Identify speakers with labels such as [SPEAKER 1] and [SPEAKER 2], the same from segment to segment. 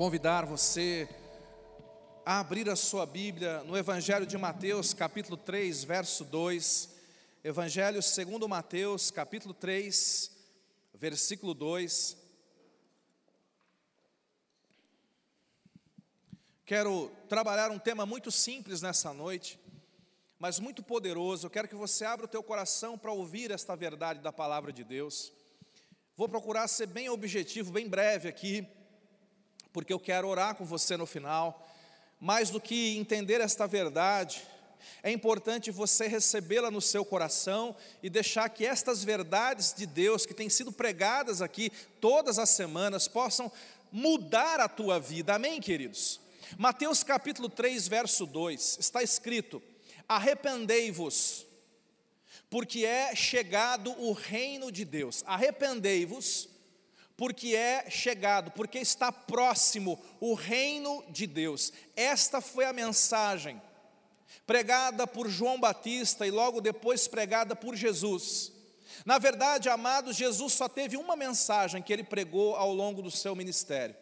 [SPEAKER 1] convidar você a abrir a sua Bíblia no Evangelho de Mateus, capítulo 3, verso 2. Evangelho segundo Mateus, capítulo 3, versículo 2. Quero trabalhar um tema muito simples nessa noite, mas muito poderoso. Eu quero que você abra o teu coração para ouvir esta verdade da palavra de Deus. Vou procurar ser bem objetivo, bem breve aqui, porque eu quero orar com você no final. Mais do que entender esta verdade, é importante você recebê-la no seu coração e deixar que estas verdades de Deus, que têm sido pregadas aqui todas as semanas, possam mudar a tua vida. Amém, queridos? Mateus capítulo 3, verso 2, está escrito: Arrependei-vos porque é chegado o reino de Deus. Arrependei-vos, porque é chegado, porque está próximo o reino de Deus. Esta foi a mensagem pregada por João Batista e logo depois pregada por Jesus. Na verdade, amados, Jesus só teve uma mensagem que ele pregou ao longo do seu ministério.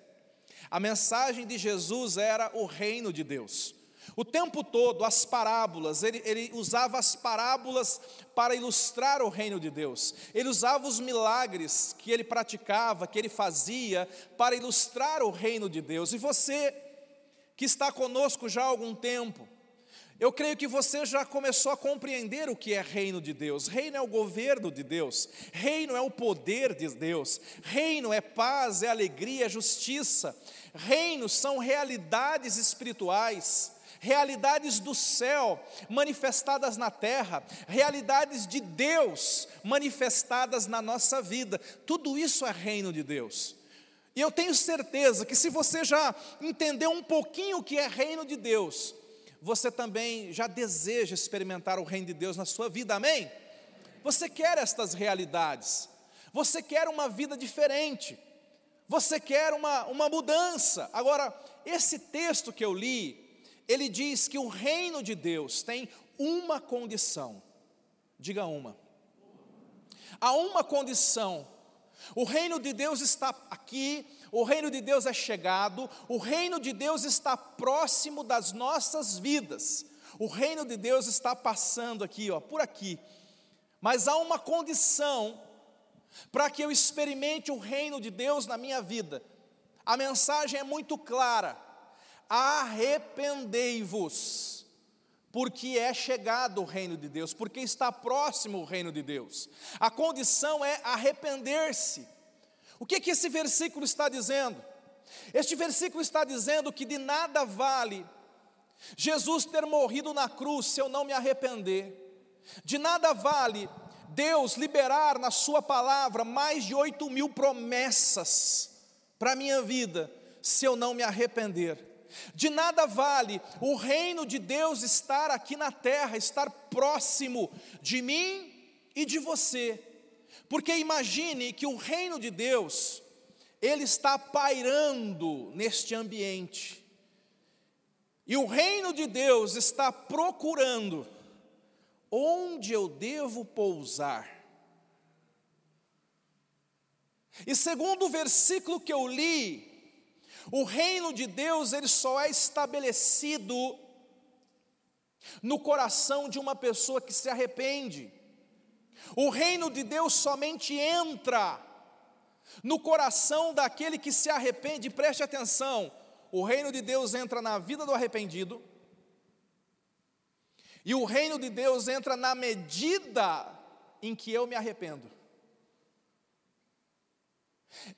[SPEAKER 1] A mensagem de Jesus era o reino de Deus. O tempo todo, as parábolas, ele, ele, usava as parábolas para ilustrar o reino de Deus. Ele usava os milagres que ele praticava, que ele fazia, para ilustrar o reino de Deus. E você, que está conosco já há algum tempo, eu creio que você já começou a compreender o que é reino de Deus. Reino é o governo de Deus, reino é o poder de Deus, reino é paz, é alegria, é justiça. Reino são realidades espirituais realidades do céu manifestadas na terra, realidades de Deus manifestadas na nossa vida. Tudo isso é reino de Deus. E eu tenho certeza que se você já entendeu um pouquinho o que é reino de Deus, você também já deseja experimentar o reino de Deus na sua vida, amém? Você quer estas realidades, você quer uma vida diferente, você quer uma, uma mudança. Agora, esse texto que eu li, ele diz que o reino de Deus tem uma condição. Diga uma. Há uma condição. O reino de Deus está aqui, o reino de Deus é chegado, o reino de Deus está próximo das nossas vidas. O reino de Deus está passando aqui, ó, por aqui. Mas há uma condição para que eu experimente o reino de Deus na minha vida. A mensagem é muito clara arrependei-vos, porque é chegado o reino de Deus, porque está próximo o reino de Deus. A condição é arrepender-se. O que, que esse versículo está dizendo? Este versículo está dizendo que de nada vale Jesus ter morrido na cruz se eu não me arrepender, de nada vale Deus liberar na Sua palavra mais de oito mil promessas para a minha vida, se eu não me arrepender. De nada vale o reino de Deus estar aqui na terra, estar próximo de mim e de você. Porque imagine que o reino de Deus, ele está pairando neste ambiente. E o reino de Deus está procurando onde eu devo pousar. E segundo o versículo que eu li, o reino de Deus, ele só é estabelecido no coração de uma pessoa que se arrepende. O reino de Deus somente entra no coração daquele que se arrepende. Preste atenção: o reino de Deus entra na vida do arrependido, e o reino de Deus entra na medida em que eu me arrependo.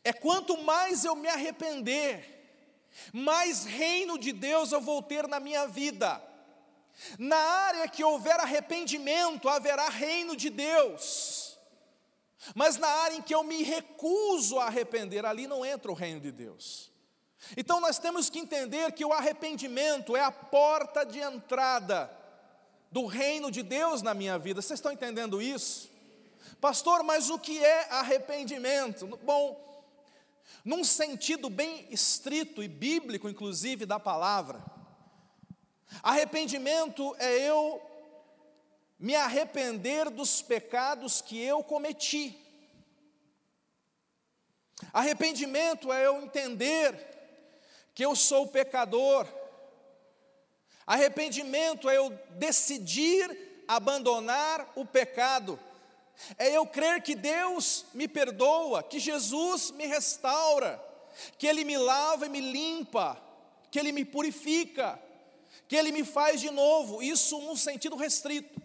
[SPEAKER 1] É quanto mais eu me arrepender, mais reino de Deus eu vou ter na minha vida. Na área que houver arrependimento, haverá reino de Deus. Mas na área em que eu me recuso a arrepender, ali não entra o reino de Deus. Então nós temos que entender que o arrependimento é a porta de entrada do reino de Deus na minha vida. Vocês estão entendendo isso? Pastor, mas o que é arrependimento? Bom, num sentido bem estrito e bíblico, inclusive, da palavra. Arrependimento é eu me arrepender dos pecados que eu cometi. Arrependimento é eu entender que eu sou pecador. Arrependimento é eu decidir abandonar o pecado, é eu crer que Deus me perdoa, que Jesus me restaura, que Ele me lava e me limpa, que Ele me purifica, que Ele me faz de novo, isso num sentido restrito.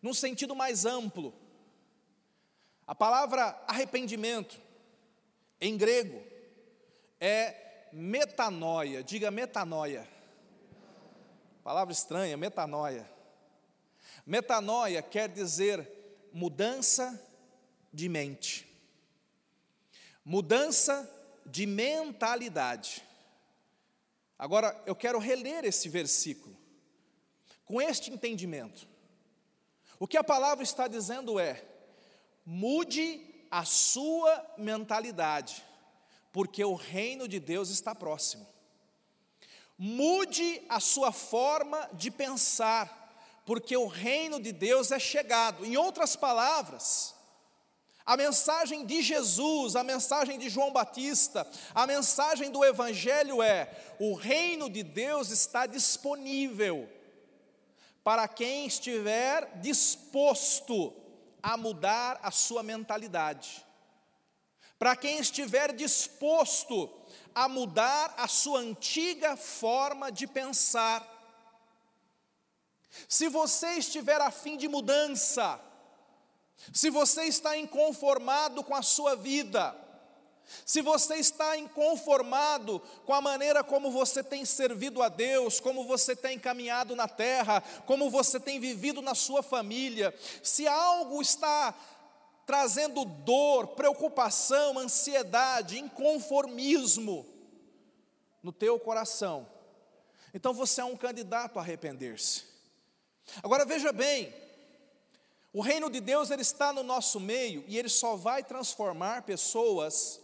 [SPEAKER 1] Num sentido mais amplo, a palavra arrependimento, em grego, é metanoia, diga metanoia. Palavra estranha, metanoia. Metanoia quer dizer mudança de mente, mudança de mentalidade. Agora, eu quero reler esse versículo com este entendimento. O que a palavra está dizendo é: mude a sua mentalidade, porque o reino de Deus está próximo. Mude a sua forma de pensar, porque o reino de Deus é chegado. Em outras palavras, a mensagem de Jesus, a mensagem de João Batista, a mensagem do Evangelho é: o reino de Deus está disponível para quem estiver disposto a mudar a sua mentalidade, para quem estiver disposto a mudar a sua antiga forma de pensar. Se você estiver afim de mudança, se você está inconformado com a sua vida, se você está inconformado com a maneira como você tem servido a Deus, como você tem caminhado na terra, como você tem vivido na sua família, se algo está trazendo dor, preocupação, ansiedade, inconformismo no teu coração, então você é um candidato a arrepender-se. Agora veja bem, o reino de Deus ele está no nosso meio e ele só vai transformar pessoas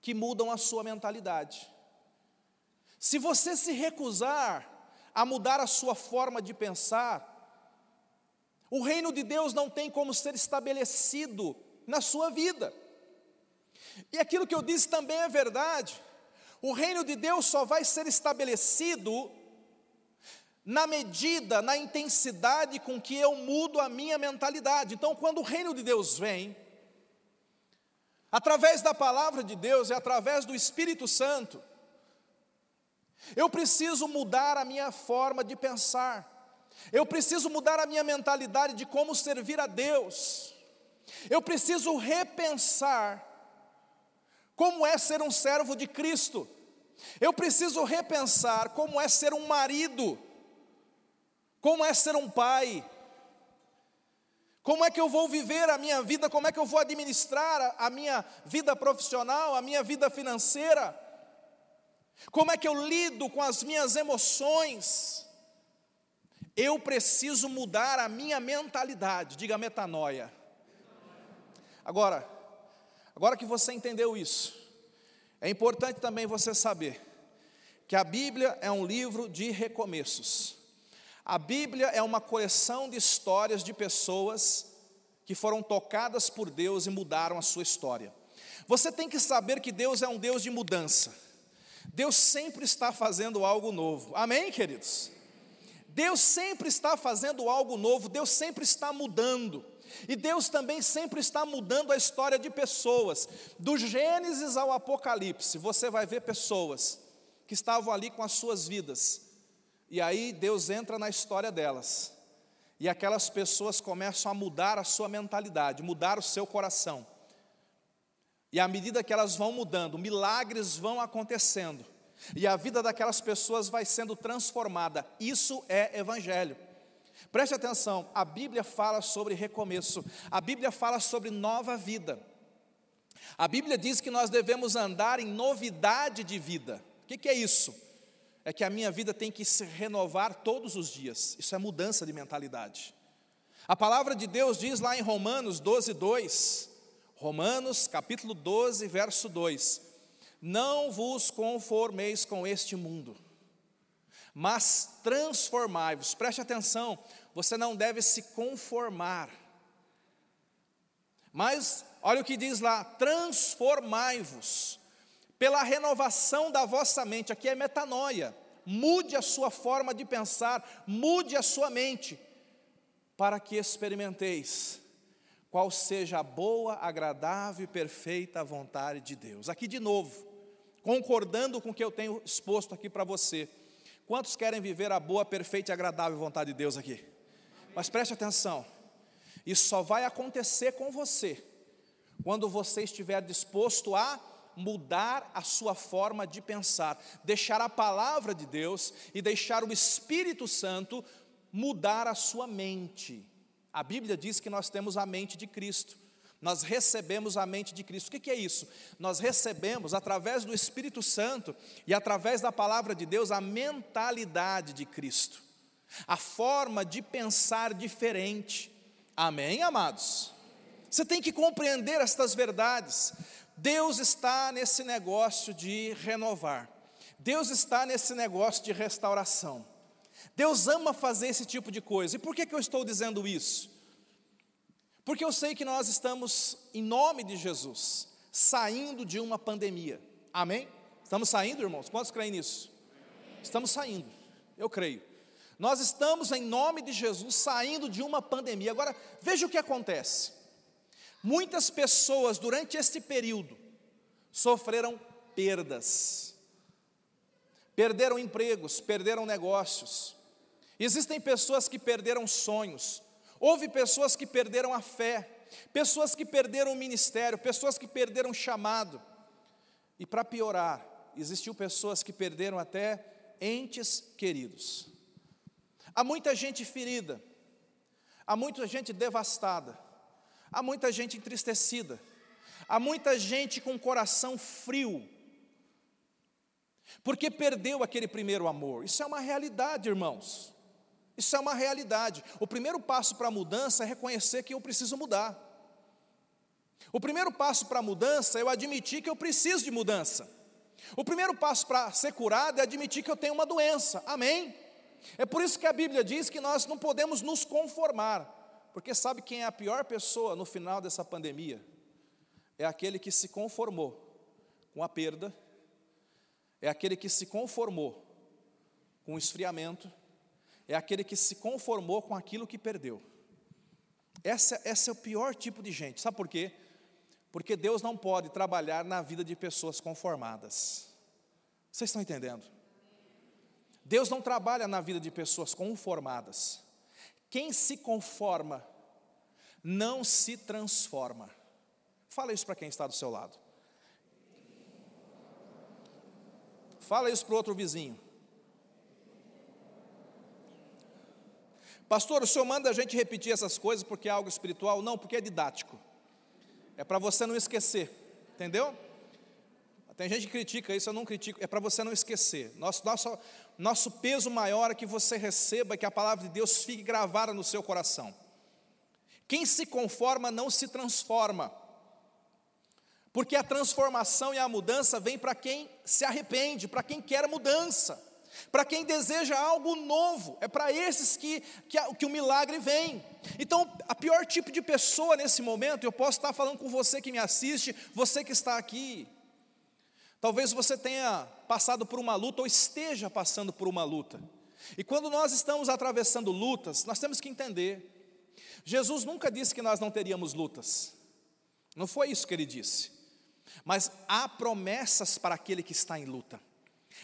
[SPEAKER 1] que mudam a sua mentalidade. Se você se recusar a mudar a sua forma de pensar, o reino de Deus não tem como ser estabelecido na sua vida. E aquilo que eu disse também é verdade. O reino de Deus só vai ser estabelecido na medida, na intensidade com que eu mudo a minha mentalidade. Então, quando o reino de Deus vem, através da palavra de Deus e através do Espírito Santo, eu preciso mudar a minha forma de pensar, eu preciso mudar a minha mentalidade de como servir a Deus, eu preciso repensar como é ser um servo de Cristo, eu preciso repensar como é ser um marido, como é ser um pai, como é que eu vou viver a minha vida? Como é que eu vou administrar a minha vida profissional, a minha vida financeira? Como é que eu lido com as minhas emoções? Eu preciso mudar a minha mentalidade, diga metanoia. Agora, agora que você entendeu isso, é importante também você saber que a Bíblia é um livro de recomeços. A Bíblia é uma coleção de histórias de pessoas que foram tocadas por Deus e mudaram a sua história. Você tem que saber que Deus é um Deus de mudança. Deus sempre está fazendo algo novo. Amém, queridos? Deus sempre está fazendo algo novo, Deus sempre está mudando. E Deus também sempre está mudando a história de pessoas. Do Gênesis ao Apocalipse, você vai ver pessoas que estavam ali com as suas vidas e aí Deus entra na história delas. E aquelas pessoas começam a mudar a sua mentalidade, mudar o seu coração. E à medida que elas vão mudando, milagres vão acontecendo. E a vida daquelas pessoas vai sendo transformada. Isso é evangelho. Preste atenção, a Bíblia fala sobre recomeço, a Bíblia fala sobre nova vida. A Bíblia diz que nós devemos andar em novidade de vida. O que, que é isso? É que a minha vida tem que se renovar todos os dias. Isso é mudança de mentalidade. A palavra de Deus diz lá em Romanos 12, 2, Romanos capítulo 12, verso 2: Não vos conformeis com este mundo, mas transformai-vos. Preste atenção, você não deve se conformar. Mas olha o que diz lá: transformai-vos pela renovação da vossa mente, aqui é metanoia. Mude a sua forma de pensar, mude a sua mente, para que experimenteis qual seja a boa, agradável e perfeita vontade de Deus. Aqui de novo, concordando com o que eu tenho exposto aqui para você. Quantos querem viver a boa, perfeita e agradável vontade de Deus aqui? Mas preste atenção, isso só vai acontecer com você, quando você estiver disposto a mudar a sua forma de pensar, deixar a palavra de Deus e deixar o Espírito Santo mudar a sua mente. A Bíblia diz que nós temos a mente de Cristo. Nós recebemos a mente de Cristo. O que é isso? Nós recebemos, através do Espírito Santo e através da palavra de Deus, a mentalidade de Cristo, a forma de pensar diferente. Amém, amados? Você tem que compreender estas verdades. Deus está nesse negócio de renovar, Deus está nesse negócio de restauração. Deus ama fazer esse tipo de coisa. E por que, que eu estou dizendo isso? Porque eu sei que nós estamos, em nome de Jesus, saindo de uma pandemia. Amém? Estamos saindo, irmãos? Quantos creem nisso? Estamos saindo, eu creio. Nós estamos, em nome de Jesus, saindo de uma pandemia. Agora, veja o que acontece. Muitas pessoas, durante este período, sofreram perdas. Perderam empregos, perderam negócios. Existem pessoas que perderam sonhos, Houve pessoas que perderam a fé, pessoas que perderam o ministério, pessoas que perderam o chamado. E para piorar, existiu pessoas que perderam até entes queridos. Há muita gente ferida, há muita gente devastada, há muita gente entristecida, há muita gente com o coração frio, porque perdeu aquele primeiro amor. Isso é uma realidade, irmãos. Isso é uma realidade. O primeiro passo para a mudança é reconhecer que eu preciso mudar. O primeiro passo para a mudança é eu admitir que eu preciso de mudança. O primeiro passo para ser curado é admitir que eu tenho uma doença. Amém? É por isso que a Bíblia diz que nós não podemos nos conformar. Porque sabe quem é a pior pessoa no final dessa pandemia? É aquele que se conformou com a perda, é aquele que se conformou com o esfriamento, é aquele que se conformou com aquilo que perdeu. Essa, essa é o pior tipo de gente. Sabe por quê? Porque Deus não pode trabalhar na vida de pessoas conformadas. Vocês estão entendendo? Deus não trabalha na vida de pessoas conformadas. Quem se conforma não se transforma. Fala isso para quem está do seu lado. Fala isso para o outro vizinho. Pastor, o senhor manda a gente repetir essas coisas porque é algo espiritual? Não, porque é didático. É para você não esquecer, entendeu? Tem gente que critica isso, eu não critico, é para você não esquecer. Nosso, nosso, nosso peso maior é que você receba, que a palavra de Deus fique gravada no seu coração. Quem se conforma não se transforma, porque a transformação e a mudança vem para quem se arrepende, para quem quer mudança. Para quem deseja algo novo, é para esses que, que, que, o milagre vem. Então, a pior tipo de pessoa nesse momento, eu posso estar falando com você que me assiste, você que está aqui. Talvez você tenha passado por uma luta ou esteja passando por uma luta. E quando nós estamos atravessando lutas, nós temos que entender. Jesus nunca disse que nós não teríamos lutas. Não foi isso que ele disse. Mas há promessas para aquele que está em luta.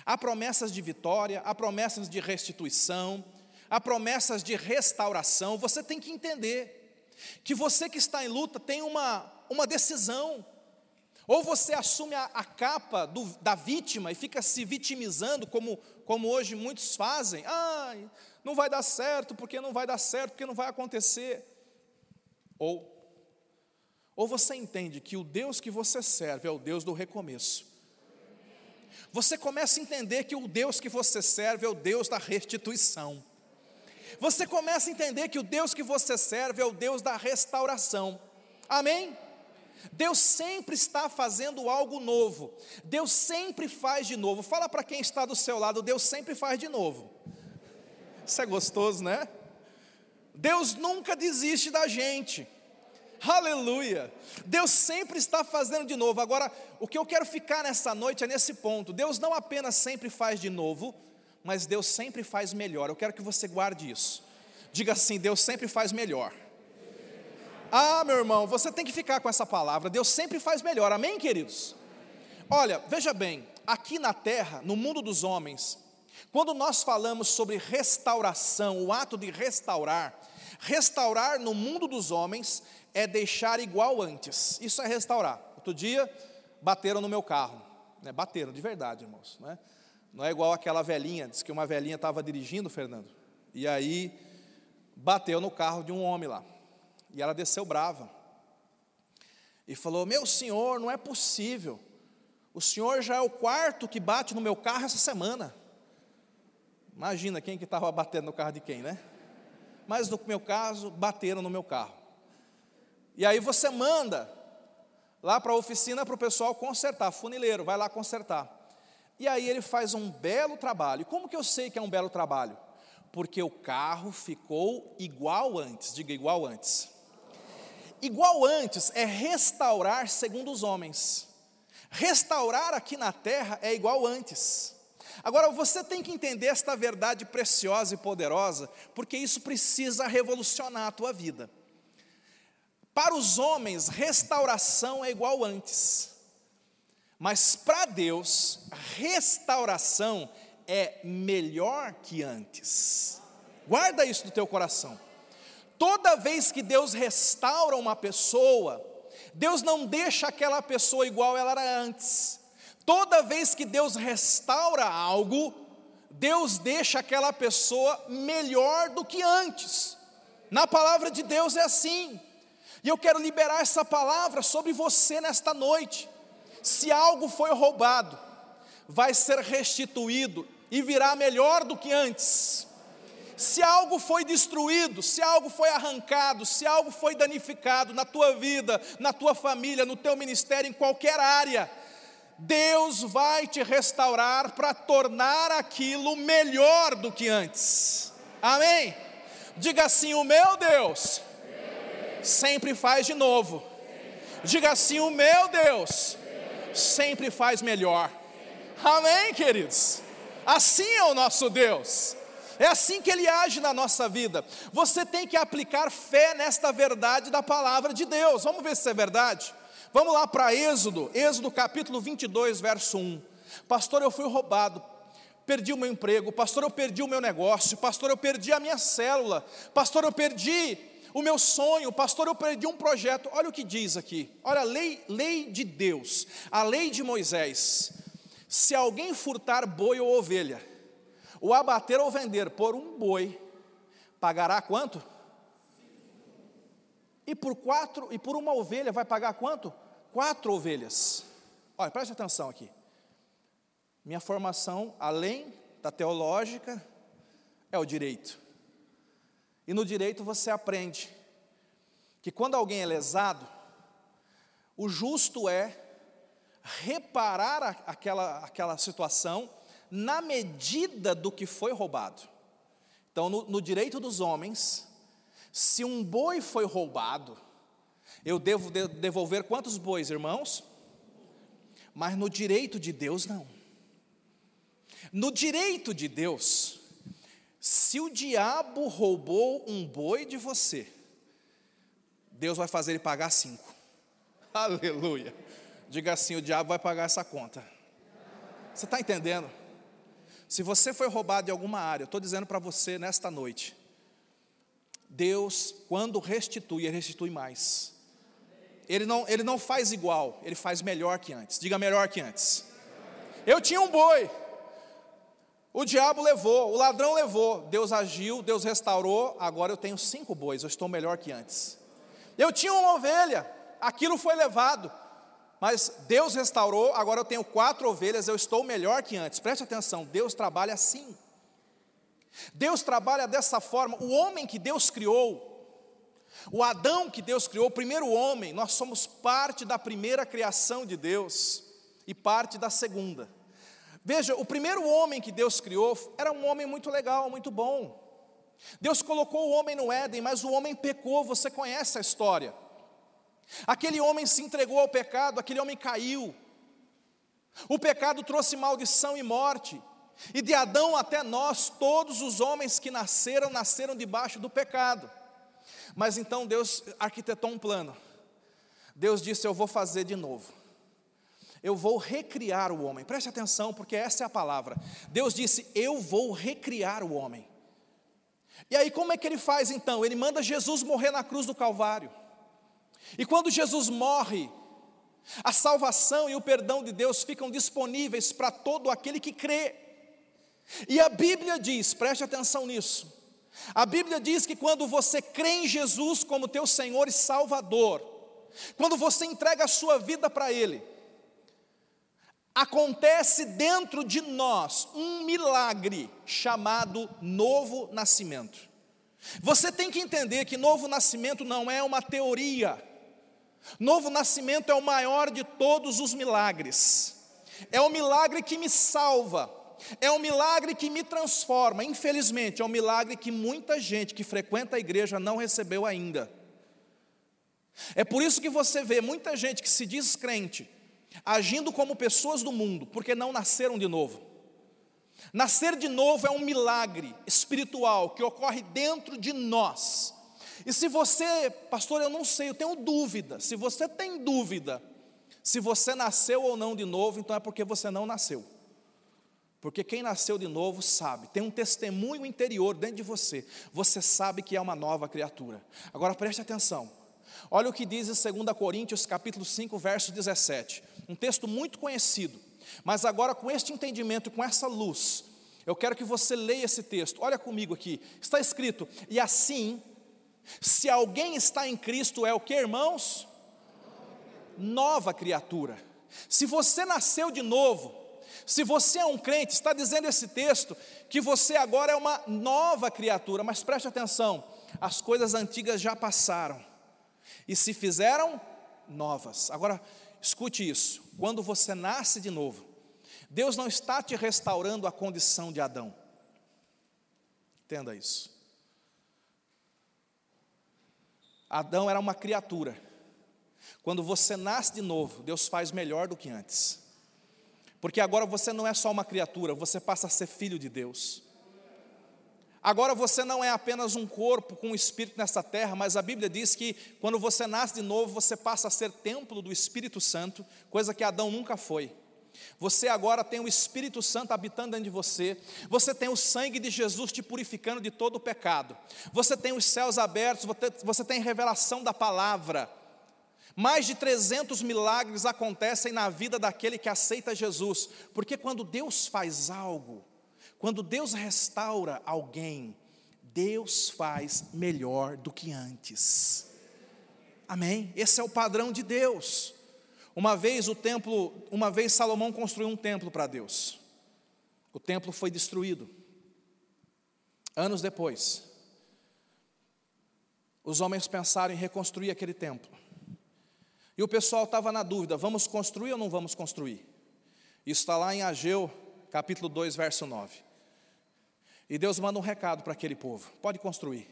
[SPEAKER 1] Há promessas de vitória, há promessas de restituição, há promessas de restauração. Você tem que entender que você que está em luta tem uma, uma decisão. Ou você assume a, a capa do, da vítima e fica se vitimizando, como, como hoje muitos fazem. Ai, não vai dar certo, porque não vai dar certo, porque não vai acontecer. Ou, ou você entende que o Deus que você serve é o Deus do recomeço você começa a entender que o Deus que você serve é o Deus da restituição. Você começa a entender que o Deus que você serve é o Deus da restauração. Amém? Deus sempre está fazendo algo novo. Deus sempre faz de novo. Fala para quem está do seu lado, Deus sempre faz de novo. Isso é gostoso, né? Deus nunca desiste da gente. Aleluia! Deus sempre está fazendo de novo. Agora, o que eu quero ficar nessa noite é nesse ponto. Deus não apenas sempre faz de novo, mas Deus sempre faz melhor. Eu quero que você guarde isso. Diga assim: Deus sempre faz melhor. Ah, meu irmão, você tem que ficar com essa palavra. Deus sempre faz melhor. Amém, queridos? Olha, veja bem, aqui na terra, no mundo dos homens, quando nós falamos sobre restauração, o ato de restaurar, restaurar no mundo dos homens é deixar igual antes. Isso é restaurar. Outro dia bateram no meu carro, né? Bateram de verdade, irmãos, né? Não é igual aquela velhinha, diz que uma velhinha estava dirigindo, Fernando, e aí bateu no carro de um homem lá. E ela desceu brava. E falou: Meu senhor, não é possível. O senhor já é o quarto que bate no meu carro essa semana. Imagina quem que estava batendo no carro de quem, né? Mas no meu caso, bateram no meu carro. E aí você manda lá para a oficina para o pessoal consertar, funileiro, vai lá consertar. E aí ele faz um belo trabalho. E como que eu sei que é um belo trabalho? Porque o carro ficou igual antes, diga igual antes. Igual antes é restaurar segundo os homens. Restaurar aqui na terra é igual antes. Agora você tem que entender esta verdade preciosa e poderosa, porque isso precisa revolucionar a tua vida. Para os homens, restauração é igual antes. Mas para Deus, restauração é melhor que antes. Guarda isso no teu coração. Toda vez que Deus restaura uma pessoa, Deus não deixa aquela pessoa igual ela era antes. Toda vez que Deus restaura algo, Deus deixa aquela pessoa melhor do que antes. Na palavra de Deus é assim. E eu quero liberar essa palavra sobre você nesta noite. Se algo foi roubado, vai ser restituído e virá melhor do que antes se algo foi destruído, se algo foi arrancado, se algo foi danificado na tua vida, na tua família, no teu ministério, em qualquer área, Deus vai te restaurar para tornar aquilo melhor do que antes. Amém? Diga assim: o meu Deus sempre faz de novo. Diga assim: o meu Deus sempre faz melhor. Amém, queridos? Assim é o nosso Deus. É assim que ele age na nossa vida. Você tem que aplicar fé nesta verdade da palavra de Deus. Vamos ver se é verdade? Vamos lá para Êxodo, Êxodo capítulo 22, verso 1. Pastor, eu fui roubado, perdi o meu emprego, pastor, eu perdi o meu negócio, pastor, eu perdi a minha célula, pastor, eu perdi o meu sonho, pastor, eu perdi um projeto. Olha o que diz aqui. Olha a lei, lei de Deus, a lei de Moisés. Se alguém furtar boi ou ovelha, o abater ou vender por um boi, pagará quanto? E por quatro, e por uma ovelha vai pagar quanto? Quatro ovelhas. Olha, preste atenção aqui. Minha formação, além da teológica, é o direito. E no direito você aprende que quando alguém é lesado, o justo é reparar aquela, aquela situação na medida do que foi roubado. Então, no, no direito dos homens, se um boi foi roubado, eu devo de, devolver quantos bois, irmãos? Mas no direito de Deus, não. No direito de Deus, se o diabo roubou um boi de você, Deus vai fazer ele pagar cinco. Aleluia. Diga assim: o diabo vai pagar essa conta. Você está entendendo? Se você foi roubado em alguma área, estou dizendo para você nesta noite, Deus, quando restitui, Ele restitui mais. Ele não, ele não faz igual, Ele faz melhor que antes. Diga melhor que antes. Eu tinha um boi, o diabo levou, o ladrão levou, Deus agiu, Deus restaurou, agora eu tenho cinco bois, eu estou melhor que antes. Eu tinha uma ovelha, aquilo foi levado, mas Deus restaurou, agora eu tenho quatro ovelhas, eu estou melhor que antes. Preste atenção, Deus trabalha assim. Deus trabalha dessa forma. O homem que Deus criou, o Adão que Deus criou, o primeiro homem, nós somos parte da primeira criação de Deus e parte da segunda. Veja, o primeiro homem que Deus criou era um homem muito legal, muito bom. Deus colocou o homem no Éden, mas o homem pecou, você conhece a história. Aquele homem se entregou ao pecado, aquele homem caiu. O pecado trouxe maldição e morte. E de Adão até nós, todos os homens que nasceram, nasceram debaixo do pecado. Mas então Deus arquitetou um plano. Deus disse: Eu vou fazer de novo. Eu vou recriar o homem. Preste atenção, porque essa é a palavra. Deus disse: Eu vou recriar o homem. E aí, como é que ele faz então? Ele manda Jesus morrer na cruz do Calvário. E quando Jesus morre, a salvação e o perdão de Deus ficam disponíveis para todo aquele que crê. E a Bíblia diz, preste atenção nisso. A Bíblia diz que quando você crê em Jesus como teu Senhor e Salvador, quando você entrega a sua vida para Ele, acontece dentro de nós um milagre chamado novo nascimento. Você tem que entender que novo nascimento não é uma teoria, Novo nascimento é o maior de todos os milagres. É o milagre que me salva. É um milagre que me transforma. Infelizmente, é um milagre que muita gente que frequenta a igreja não recebeu ainda. É por isso que você vê muita gente que se diz crente, agindo como pessoas do mundo, porque não nasceram de novo. Nascer de novo é um milagre espiritual que ocorre dentro de nós e se você, pastor, eu não sei, eu tenho dúvida. Se você tem dúvida se você nasceu ou não de novo, então é porque você não nasceu. Porque quem nasceu de novo sabe, tem um testemunho interior dentro de você. Você sabe que é uma nova criatura. Agora preste atenção. Olha o que diz em 2 Coríntios, capítulo 5, verso 17. Um texto muito conhecido. Mas agora com este entendimento, com essa luz, eu quero que você leia esse texto. Olha comigo aqui. Está escrito: "E assim se alguém está em Cristo, é o que, irmãos? Nova criatura. Se você nasceu de novo, se você é um crente, está dizendo esse texto que você agora é uma nova criatura, mas preste atenção: as coisas antigas já passaram e se fizeram novas. Agora, escute isso: quando você nasce de novo, Deus não está te restaurando a condição de Adão, entenda isso. Adão era uma criatura. Quando você nasce de novo, Deus faz melhor do que antes. Porque agora você não é só uma criatura, você passa a ser filho de Deus. Agora você não é apenas um corpo com um espírito nessa terra, mas a Bíblia diz que quando você nasce de novo, você passa a ser templo do Espírito Santo, coisa que Adão nunca foi. Você agora tem o Espírito Santo habitando dentro de você. Você tem o sangue de Jesus te purificando de todo o pecado. Você tem os céus abertos, você tem revelação da palavra. Mais de 300 milagres acontecem na vida daquele que aceita Jesus, porque quando Deus faz algo, quando Deus restaura alguém, Deus faz melhor do que antes. Amém? Esse é o padrão de Deus. Uma vez o templo, uma vez Salomão construiu um templo para Deus. O templo foi destruído. Anos depois, os homens pensaram em reconstruir aquele templo. E o pessoal estava na dúvida: vamos construir ou não vamos construir? Isso está lá em Ageu, capítulo 2, verso 9. E Deus manda um recado para aquele povo: pode construir.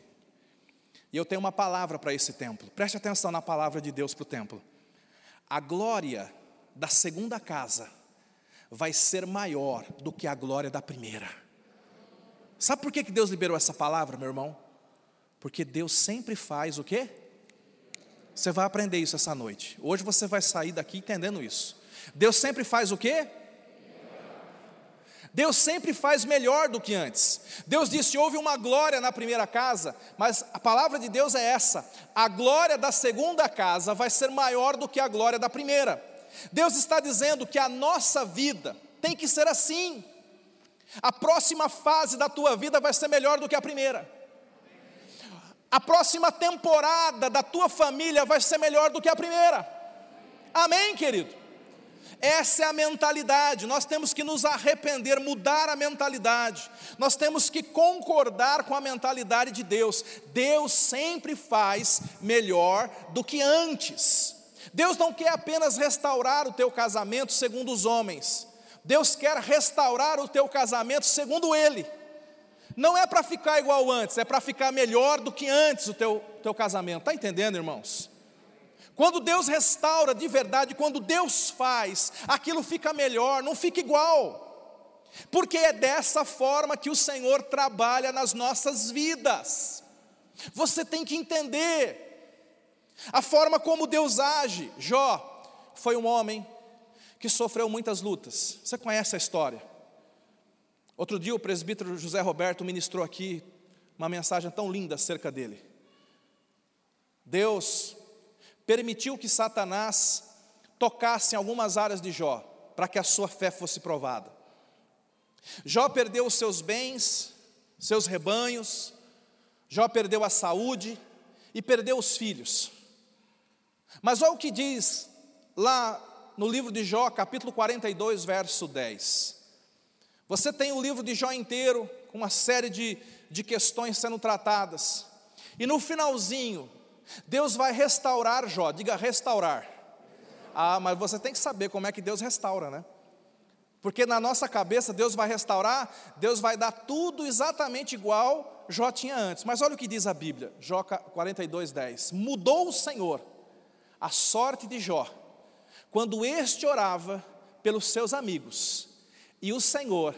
[SPEAKER 1] E eu tenho uma palavra para esse templo. Preste atenção na palavra de Deus para o templo a glória da segunda casa vai ser maior do que a glória da primeira. Sabe por que Deus liberou essa palavra, meu irmão? Porque Deus sempre faz o quê? Você vai aprender isso essa noite. Hoje você vai sair daqui entendendo isso. Deus sempre faz o quê? Deus sempre faz melhor do que antes. Deus disse: houve uma glória na primeira casa, mas a palavra de Deus é essa: a glória da segunda casa vai ser maior do que a glória da primeira. Deus está dizendo que a nossa vida tem que ser assim. A próxima fase da tua vida vai ser melhor do que a primeira. A próxima temporada da tua família vai ser melhor do que a primeira. Amém, querido? Essa é a mentalidade. Nós temos que nos arrepender, mudar a mentalidade. Nós temos que concordar com a mentalidade de Deus. Deus sempre faz melhor do que antes. Deus não quer apenas restaurar o teu casamento segundo os homens. Deus quer restaurar o teu casamento segundo Ele. Não é para ficar igual antes, é para ficar melhor do que antes o teu, teu casamento. Está entendendo, irmãos? Quando Deus restaura de verdade, quando Deus faz, aquilo fica melhor, não fica igual. Porque é dessa forma que o Senhor trabalha nas nossas vidas. Você tem que entender a forma como Deus age. Jó foi um homem que sofreu muitas lutas. Você conhece a história? Outro dia o presbítero José Roberto ministrou aqui uma mensagem tão linda acerca dele. Deus permitiu que Satanás tocasse em algumas áreas de Jó, para que a sua fé fosse provada. Jó perdeu os seus bens, seus rebanhos, Jó perdeu a saúde e perdeu os filhos. Mas olha o que diz lá no livro de Jó, capítulo 42, verso 10. Você tem o livro de Jó inteiro, com uma série de, de questões sendo tratadas. E no finalzinho, Deus vai restaurar Jó, diga restaurar. Ah, mas você tem que saber como é que Deus restaura, né? Porque na nossa cabeça Deus vai restaurar, Deus vai dar tudo exatamente igual Jó tinha antes. Mas olha o que diz a Bíblia, Jó 42, 10. Mudou o Senhor a sorte de Jó, quando este orava pelos seus amigos, e o Senhor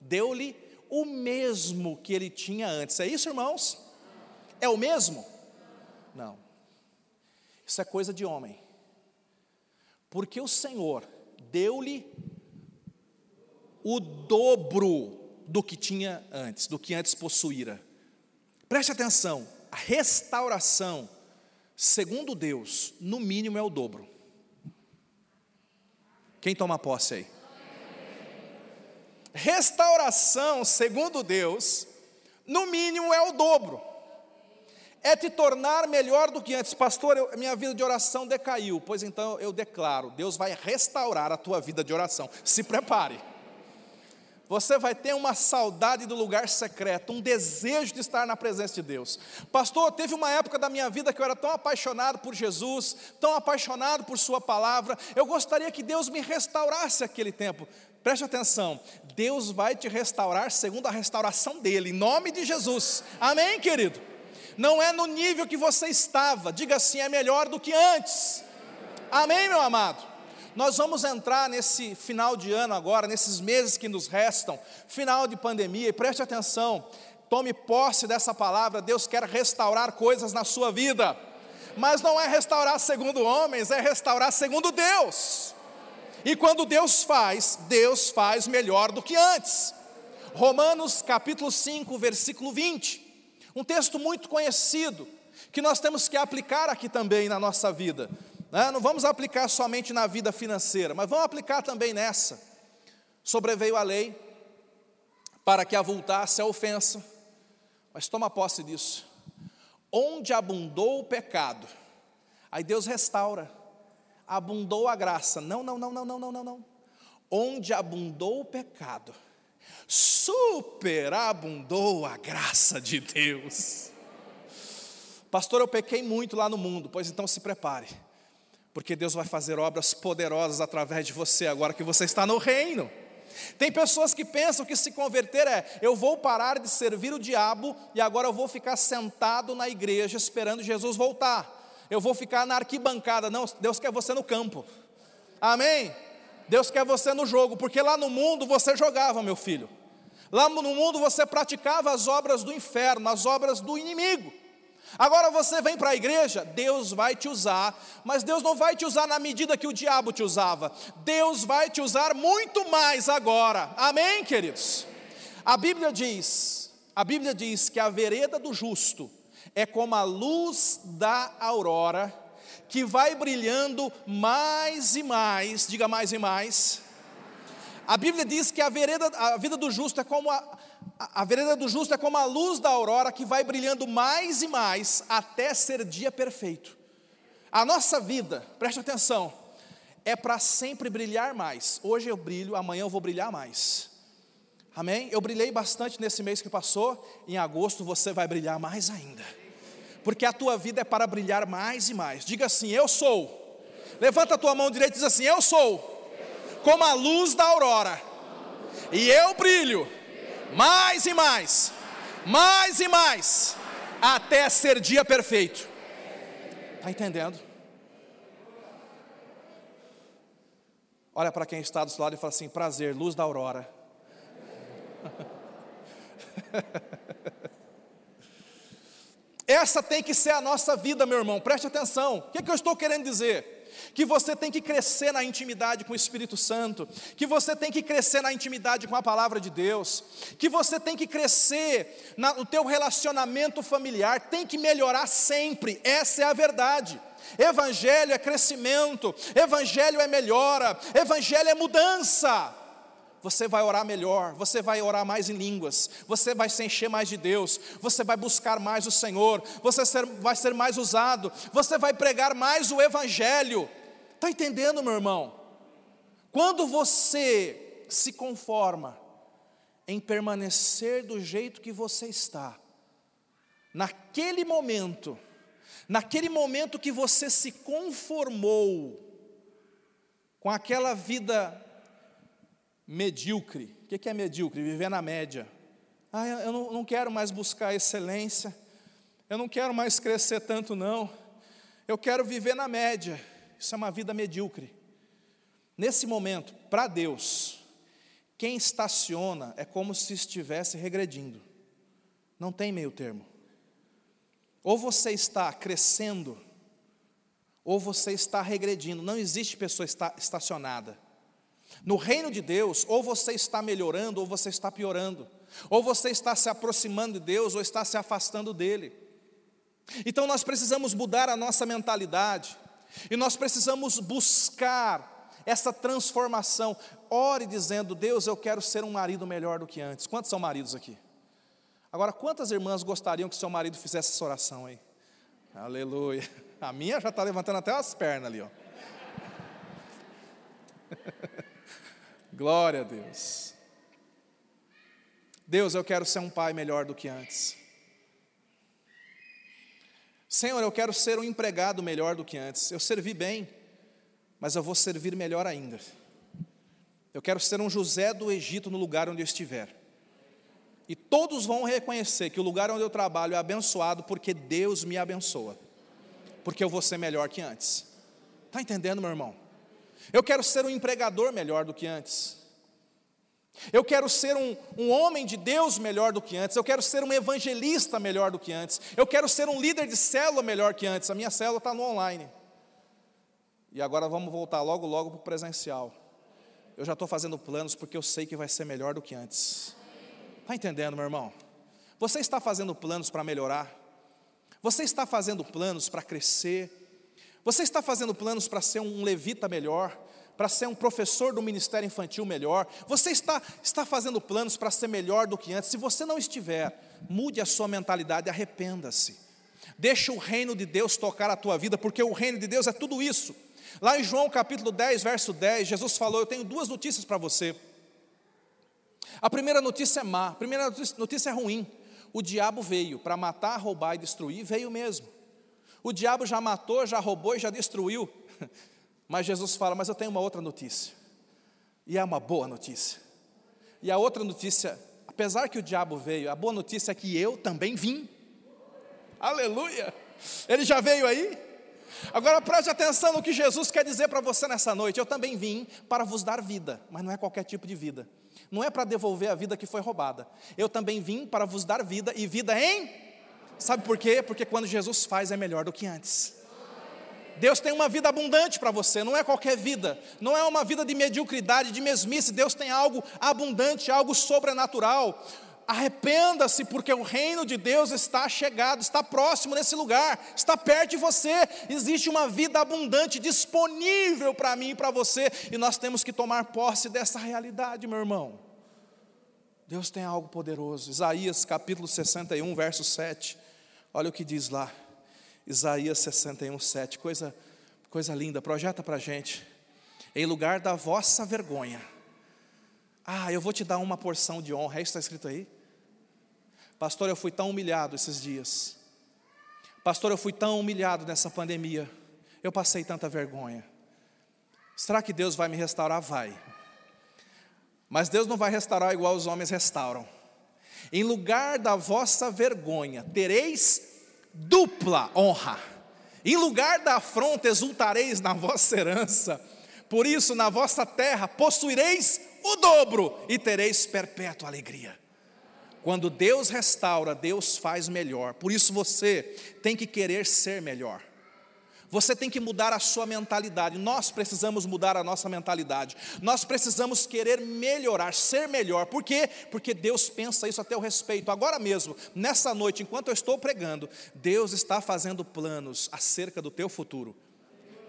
[SPEAKER 1] deu-lhe o mesmo que ele tinha antes. É isso, irmãos? É o mesmo? Não. Isso é coisa de homem. Porque o Senhor deu-lhe o dobro do que tinha antes, do que antes possuíra. Preste atenção, a restauração, segundo Deus, no mínimo é o dobro. Quem toma posse aí? Restauração, segundo Deus, no mínimo é o dobro. É te tornar melhor do que antes. Pastor, eu, minha vida de oração decaiu. Pois então eu declaro: Deus vai restaurar a tua vida de oração. Se prepare você vai ter uma saudade do lugar secreto, um desejo de estar na presença de Deus. Pastor, teve uma época da minha vida que eu era tão apaixonado por Jesus, tão apaixonado por Sua palavra, eu gostaria que Deus me restaurasse aquele tempo. Preste atenção, Deus vai te restaurar segundo a restauração dEle, em nome de Jesus. Amém, querido? Não é no nível que você estava, diga assim, é melhor do que antes. Amém, meu amado? Nós vamos entrar nesse final de ano agora, nesses meses que nos restam, final de pandemia, e preste atenção, tome posse dessa palavra, Deus quer restaurar coisas na sua vida, mas não é restaurar segundo homens, é restaurar segundo Deus. E quando Deus faz, Deus faz melhor do que antes. Romanos capítulo 5, versículo 20, um texto muito conhecido, que nós temos que aplicar aqui também na nossa vida. Né? Não vamos aplicar somente na vida financeira, mas vamos aplicar também nessa. Sobreveio a lei para que avultasse a ofensa, mas toma posse disso. Onde abundou o pecado, aí Deus restaura. Abundou a graça. Não, não, não, não, não, não, não, não. Onde abundou o pecado, superabundou a graça de Deus. Pastor, eu pequei muito lá no mundo, pois então se prepare porque Deus vai fazer obras poderosas através de você, agora que você está no reino. Tem pessoas que pensam que se converter é: eu vou parar de servir o diabo e agora eu vou ficar sentado na igreja esperando Jesus voltar. Eu vou ficar na arquibancada. Não, Deus quer você no campo. Amém? Deus quer você no jogo, porque lá no mundo você jogava, meu filho. Lá no mundo você praticava as obras do inferno, as obras do inimigo. Agora você vem para a igreja, Deus vai te usar, mas Deus não vai te usar na medida que o diabo te usava. Deus vai te usar muito mais agora. Amém, queridos? A Bíblia diz, a Bíblia diz que a vereda do justo é como a luz da aurora, que vai brilhando mais e mais, diga mais e mais. A Bíblia diz que a vereda, a vida do justo é como a, a, vereda do justo é como a luz da aurora que vai brilhando mais e mais até ser dia perfeito. A nossa vida, preste atenção, é para sempre brilhar mais. Hoje eu brilho, amanhã eu vou brilhar mais. Amém? Eu brilhei bastante nesse mês que passou, em agosto você vai brilhar mais ainda porque a tua vida é para brilhar mais e mais. Diga assim: Eu sou. Levanta a tua mão direita e diz assim: Eu sou. Como a luz da aurora. E eu brilho mais e mais, mais e mais, até ser dia perfeito. Está entendendo? Olha para quem está do seu lado e fala assim: prazer, luz da aurora. Essa tem que ser a nossa vida, meu irmão, preste atenção. O que, é que eu estou querendo dizer? que você tem que crescer na intimidade com o Espírito Santo, que você tem que crescer na intimidade com a palavra de Deus, que você tem que crescer no teu relacionamento familiar, tem que melhorar sempre, essa é a verdade. Evangelho é crescimento, evangelho é melhora, evangelho é mudança. Você vai orar melhor, você vai orar mais em línguas, você vai se encher mais de Deus, você vai buscar mais o Senhor, você vai ser mais usado, você vai pregar mais o Evangelho. Está entendendo, meu irmão? Quando você se conforma em permanecer do jeito que você está, naquele momento, naquele momento que você se conformou com aquela vida medíocre. O que é medíocre? Viver na média. Ah, eu não, não quero mais buscar excelência, eu não quero mais crescer tanto, não. Eu quero viver na média. Isso é uma vida medíocre. Nesse momento, para Deus, quem estaciona é como se estivesse regredindo. Não tem meio termo. Ou você está crescendo, ou você está regredindo. Não existe pessoa estacionada. No reino de Deus, ou você está melhorando, ou você está piorando. Ou você está se aproximando de Deus, ou está se afastando dele. Então nós precisamos mudar a nossa mentalidade, e nós precisamos buscar essa transformação. Ore dizendo: Deus, eu quero ser um marido melhor do que antes. Quantos são maridos aqui? Agora, quantas irmãs gostariam que seu marido fizesse essa oração aí? Aleluia. A minha já está levantando até as pernas ali, ó. Glória a Deus. Deus, eu quero ser um pai melhor do que antes. Senhor, eu quero ser um empregado melhor do que antes. Eu servi bem, mas eu vou servir melhor ainda. Eu quero ser um José do Egito no lugar onde eu estiver. E todos vão reconhecer que o lugar onde eu trabalho é abençoado porque Deus me abençoa. Porque eu vou ser melhor que antes. Está entendendo, meu irmão? Eu quero ser um empregador melhor do que antes. Eu quero ser um, um, homem de Deus melhor do que antes. Eu quero ser um evangelista melhor do que antes. Eu quero ser um líder de célula melhor que antes. A minha célula está no online. E agora vamos voltar logo, logo para o presencial. Eu já estou fazendo planos porque eu sei que vai ser melhor do que antes. Está entendendo, meu irmão? Você está fazendo planos para melhorar? Você está fazendo planos para crescer? Você está fazendo planos para ser um levita melhor? para ser um professor do ministério infantil melhor, você está, está fazendo planos para ser melhor do que antes. Se você não estiver, mude a sua mentalidade, arrependa-se. Deixa o reino de Deus tocar a tua vida, porque o reino de Deus é tudo isso. Lá em João capítulo 10, verso 10, Jesus falou: Eu tenho duas notícias para você. A primeira notícia é má, a primeira notícia é ruim. O diabo veio para matar, roubar e destruir, veio mesmo. O diabo já matou, já roubou e já destruiu. Mas Jesus fala: Mas eu tenho uma outra notícia, e é uma boa notícia. E a outra notícia, apesar que o diabo veio, a boa notícia é que eu também vim. Aleluia! Ele já veio aí? Agora preste atenção no que Jesus quer dizer para você nessa noite. Eu também vim para vos dar vida, mas não é qualquer tipo de vida. Não é para devolver a vida que foi roubada. Eu também vim para vos dar vida e vida em. Sabe por quê? Porque quando Jesus faz é melhor do que antes. Deus tem uma vida abundante para você, não é qualquer vida, não é uma vida de mediocridade, de mesmice. Deus tem algo abundante, algo sobrenatural. Arrependa-se, porque o reino de Deus está chegado, está próximo nesse lugar, está perto de você. Existe uma vida abundante disponível para mim e para você, e nós temos que tomar posse dessa realidade, meu irmão. Deus tem algo poderoso. Isaías capítulo 61, verso 7. Olha o que diz lá. Isaías 61, 7. Coisa, coisa linda, projeta para a gente. Em lugar da vossa vergonha. Ah, eu vou te dar uma porção de honra. É isso que está escrito aí? Pastor, eu fui tão humilhado esses dias. Pastor, eu fui tão humilhado nessa pandemia. Eu passei tanta vergonha. Será que Deus vai me restaurar? Vai. Mas Deus não vai restaurar igual os homens restauram. Em lugar da vossa vergonha, tereis dupla honra. Em lugar da afronta, exultareis na vossa herança, Por isso, na vossa terra possuireis o dobro e tereis perpétua alegria. Quando Deus restaura, Deus faz melhor. Por isso você tem que querer ser melhor. Você tem que mudar a sua mentalidade. Nós precisamos mudar a nossa mentalidade. Nós precisamos querer melhorar, ser melhor. Por quê? Porque Deus pensa isso a teu respeito. Agora mesmo, nessa noite, enquanto eu estou pregando, Deus está fazendo planos acerca do teu futuro.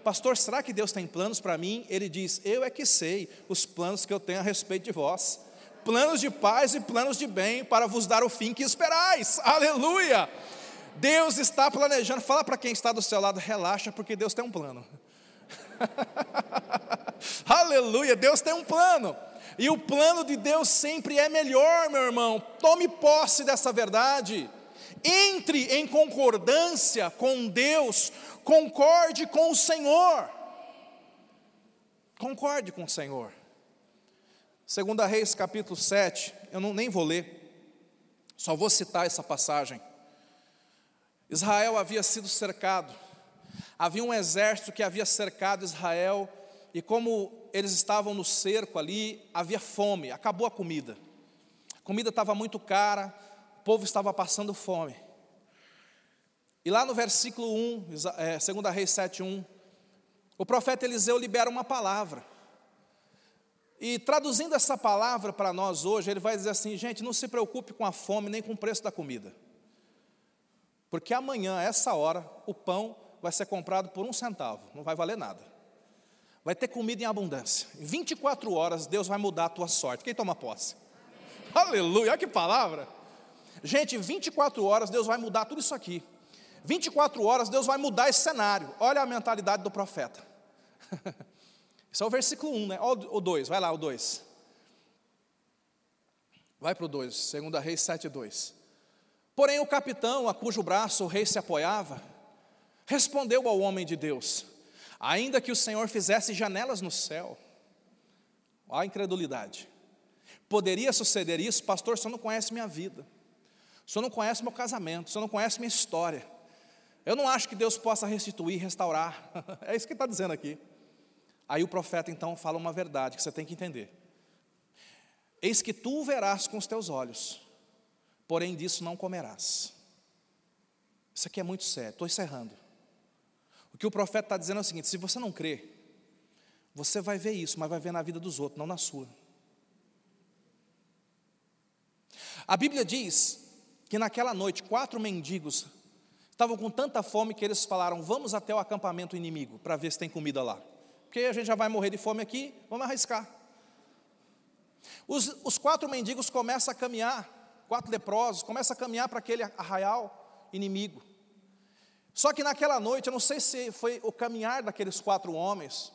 [SPEAKER 1] Pastor, será que Deus tem planos para mim? Ele diz: Eu é que sei os planos que eu tenho a respeito de vós. Planos de paz e planos de bem para vos dar o fim que esperais. Aleluia! Deus está planejando. Fala para quem está do seu lado, relaxa, porque Deus tem um plano. Aleluia, Deus tem um plano. E o plano de Deus sempre é melhor, meu irmão. Tome posse dessa verdade. Entre em concordância com Deus, concorde com o Senhor. Concorde com o Senhor. Segunda Reis capítulo 7, eu não, nem vou ler, só vou citar essa passagem. Israel havia sido cercado, havia um exército que havia cercado Israel, e como eles estavam no cerco ali, havia fome, acabou a comida. A comida estava muito cara, o povo estava passando fome. E lá no versículo 1, é, 2 Reis 7, 1, o profeta Eliseu libera uma palavra. E traduzindo essa palavra para nós hoje, ele vai dizer assim: gente, não se preocupe com a fome nem com o preço da comida. Porque amanhã, a essa hora, o pão vai ser comprado por um centavo, não vai valer nada. Vai ter comida em abundância. Em 24 horas, Deus vai mudar a tua sorte. Quem toma posse? Amém. Aleluia, olha que palavra. Gente, 24 horas, Deus vai mudar tudo isso aqui. 24 horas, Deus vai mudar esse cenário. Olha a mentalidade do profeta. Isso é o versículo 1, né? Olha o 2, vai lá, o 2. Vai para o 2, 2 Reis 7, 2. Porém, o capitão, a cujo braço o rei se apoiava, respondeu ao homem de Deus: Ainda que o Senhor fizesse janelas no céu, a incredulidade, poderia suceder isso, pastor? Senhor não conhece minha vida, senhor não conhece meu casamento, senhor não conhece minha história. Eu não acho que Deus possa restituir, restaurar. é isso que está dizendo aqui. Aí o profeta então fala uma verdade que você tem que entender. Eis que tu verás com os teus olhos, porém disso não comerás. Isso aqui é muito sério, estou encerrando. O que o profeta está dizendo é o seguinte: se você não crê, você vai ver isso, mas vai ver na vida dos outros, não na sua. A Bíblia diz que naquela noite, quatro mendigos estavam com tanta fome que eles falaram: Vamos até o acampamento inimigo para ver se tem comida lá. Porque a gente já vai morrer de fome aqui, vamos arriscar. Os, os quatro mendigos começam a caminhar quatro leprosos, começa a caminhar para aquele arraial inimigo. Só que naquela noite, eu não sei se foi o caminhar daqueles quatro homens,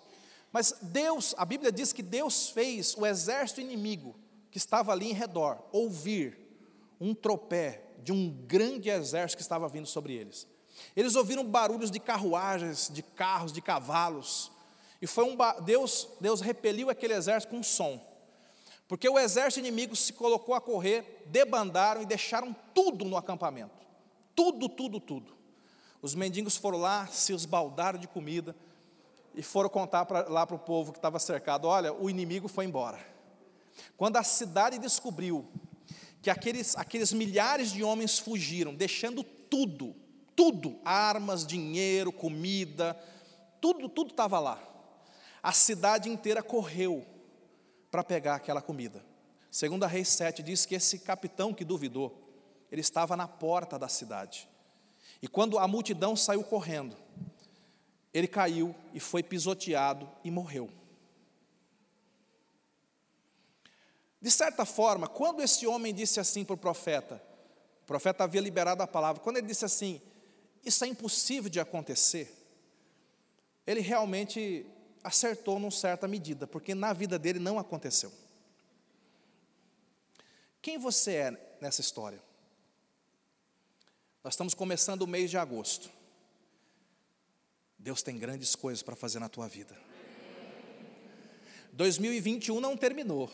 [SPEAKER 1] mas Deus, a Bíblia diz que Deus fez o exército inimigo que estava ali em redor ouvir um tropé de um grande exército que estava vindo sobre eles. Eles ouviram barulhos de carruagens, de carros, de cavalos. E foi um Deus, Deus repeliu aquele exército com um som. Porque o exército inimigo se colocou a correr, debandaram e deixaram tudo no acampamento. Tudo, tudo, tudo. Os mendigos foram lá, se esbaldaram de comida e foram contar pra, lá para o povo que estava cercado: olha, o inimigo foi embora. Quando a cidade descobriu que aqueles, aqueles milhares de homens fugiram, deixando tudo, tudo, armas, dinheiro, comida, tudo, tudo estava lá. A cidade inteira correu para pegar aquela comida. Segundo a Reis 7 diz que esse capitão que duvidou, ele estava na porta da cidade. E quando a multidão saiu correndo, ele caiu e foi pisoteado e morreu. De certa forma, quando esse homem disse assim para o profeta, o profeta havia liberado a palavra, quando ele disse assim, isso é impossível de acontecer, ele realmente acertou numa certa medida, porque na vida dele não aconteceu. Quem você é nessa história? Nós estamos começando o mês de agosto. Deus tem grandes coisas para fazer na tua vida. 2021 não terminou.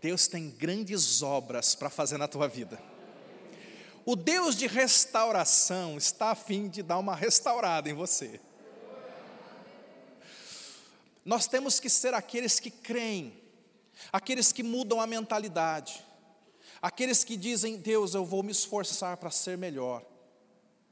[SPEAKER 1] Deus tem grandes obras para fazer na tua vida. O Deus de restauração está a fim de dar uma restaurada em você. Nós temos que ser aqueles que creem, aqueles que mudam a mentalidade, aqueles que dizem: Deus, eu vou me esforçar para ser melhor.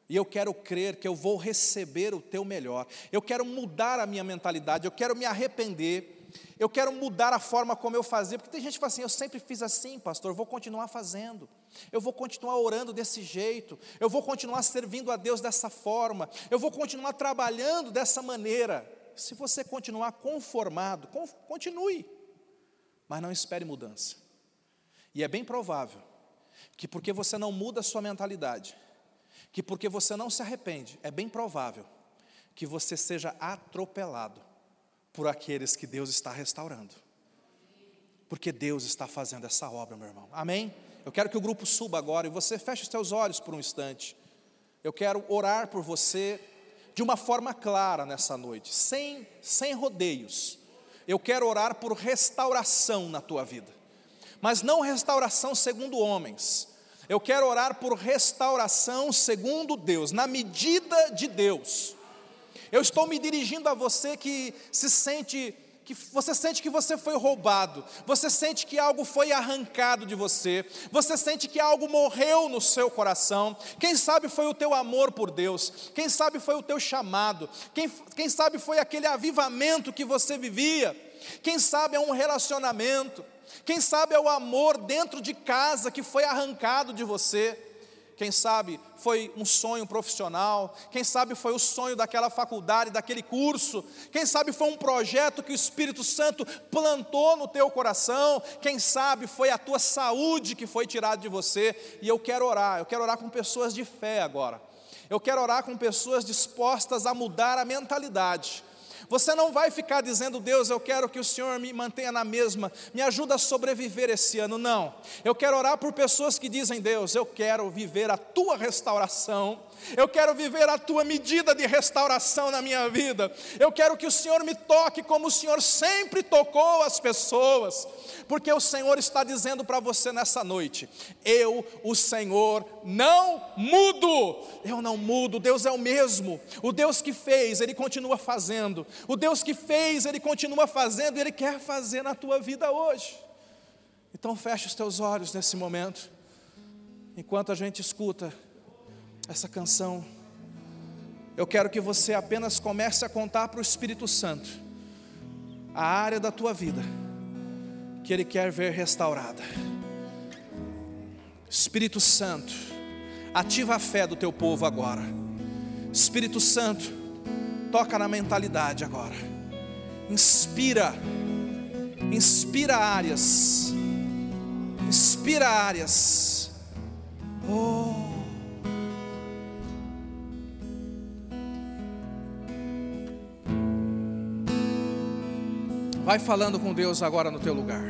[SPEAKER 1] E eu quero crer que eu vou receber o teu melhor. Eu quero mudar a minha mentalidade, eu quero me arrepender. Eu quero mudar a forma como eu fazia, porque tem gente que fala assim: eu sempre fiz assim, pastor, eu vou continuar fazendo, eu vou continuar orando desse jeito, eu vou continuar servindo a Deus dessa forma, eu vou continuar trabalhando dessa maneira. Se você continuar conformado, continue, mas não espere mudança. E é bem provável que porque você não muda a sua mentalidade, que porque você não se arrepende, é bem provável que você seja atropelado por aqueles que Deus está restaurando. Porque Deus está fazendo essa obra, meu irmão. Amém? Eu quero que o grupo suba agora e você feche os seus olhos por um instante. Eu quero orar por você de uma forma clara nessa noite, sem, sem rodeios. Eu quero orar por restauração na tua vida, mas não restauração segundo homens. Eu quero orar por restauração segundo Deus, na medida de Deus. Eu estou me dirigindo a você que se sente que você sente que você foi roubado, você sente que algo foi arrancado de você, você sente que algo morreu no seu coração. Quem sabe foi o teu amor por Deus, quem sabe foi o teu chamado, quem, quem sabe foi aquele avivamento que você vivia, quem sabe é um relacionamento, quem sabe é o amor dentro de casa que foi arrancado de você. Quem sabe foi um sonho profissional, quem sabe foi o sonho daquela faculdade, daquele curso, quem sabe foi um projeto que o Espírito Santo plantou no teu coração, quem sabe foi a tua saúde que foi tirada de você. E eu quero orar, eu quero orar com pessoas de fé agora. Eu quero orar com pessoas dispostas a mudar a mentalidade você não vai ficar dizendo, Deus, eu quero que o Senhor me mantenha na mesma, me ajuda a sobreviver esse ano. Não. Eu quero orar por pessoas que dizem, Deus, eu quero viver a tua restauração eu quero viver a tua medida de restauração na minha vida. Eu quero que o Senhor me toque como o Senhor sempre tocou as pessoas, porque o Senhor está dizendo para você nessa noite: eu, o Senhor, não mudo. Eu não mudo, Deus é o mesmo. O Deus que fez, Ele continua fazendo. O Deus que fez, Ele continua fazendo e Ele quer fazer na tua vida hoje. Então feche os teus olhos nesse momento, enquanto a gente escuta essa canção, eu quero que você apenas comece a contar para o Espírito Santo a área da tua vida que Ele quer ver restaurada. Espírito Santo, ativa a fé do teu povo agora. Espírito Santo, toca na mentalidade agora. Inspira, inspira áreas, inspira áreas. Oh. Vai falando com Deus agora no teu lugar.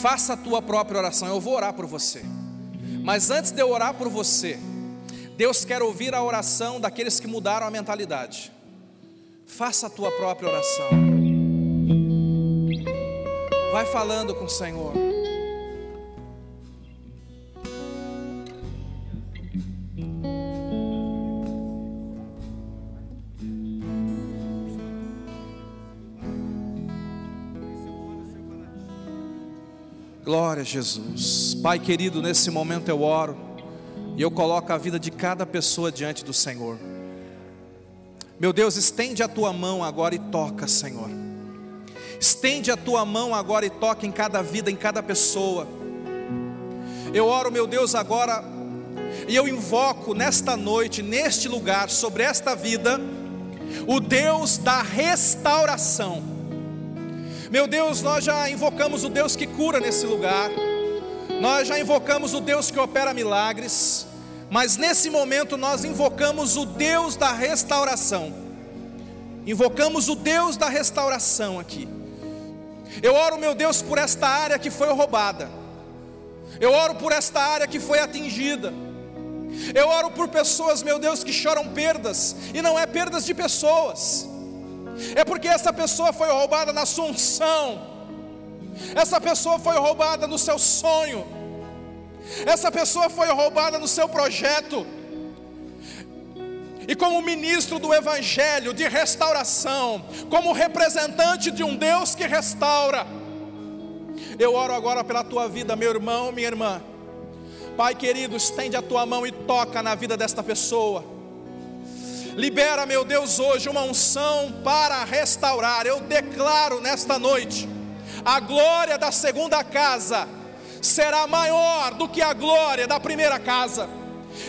[SPEAKER 1] Faça a tua própria oração. Eu vou orar por você. Mas antes de eu orar por você, Deus quer ouvir a oração daqueles que mudaram a mentalidade. Faça a tua própria oração. Vai falando com o Senhor. Glória a Jesus. Pai querido, nesse momento eu oro e eu coloco a vida de cada pessoa diante do Senhor. Meu Deus, estende a tua mão agora e toca, Senhor. Estende a tua mão agora e toca em cada vida, em cada pessoa. Eu oro, meu Deus, agora e eu invoco nesta noite, neste lugar, sobre esta vida, o Deus da restauração meu Deus, nós já invocamos o Deus que cura nesse lugar, nós já invocamos o Deus que opera milagres, mas nesse momento nós invocamos o Deus da restauração. Invocamos o Deus da restauração aqui. Eu oro, meu Deus, por esta área que foi roubada. Eu oro por esta área que foi atingida. Eu oro por pessoas, meu Deus, que choram perdas, e não é perdas de pessoas, é porque essa pessoa foi roubada na sua unção, essa pessoa foi roubada no seu sonho, essa pessoa foi roubada no seu projeto, e como ministro do Evangelho de restauração, como representante de um Deus que restaura. Eu oro agora pela tua vida, meu irmão, minha irmã. Pai querido, estende a tua mão e toca na vida desta pessoa. Libera, meu Deus, hoje uma unção para restaurar. Eu declaro nesta noite: a glória da segunda casa será maior do que a glória da primeira casa.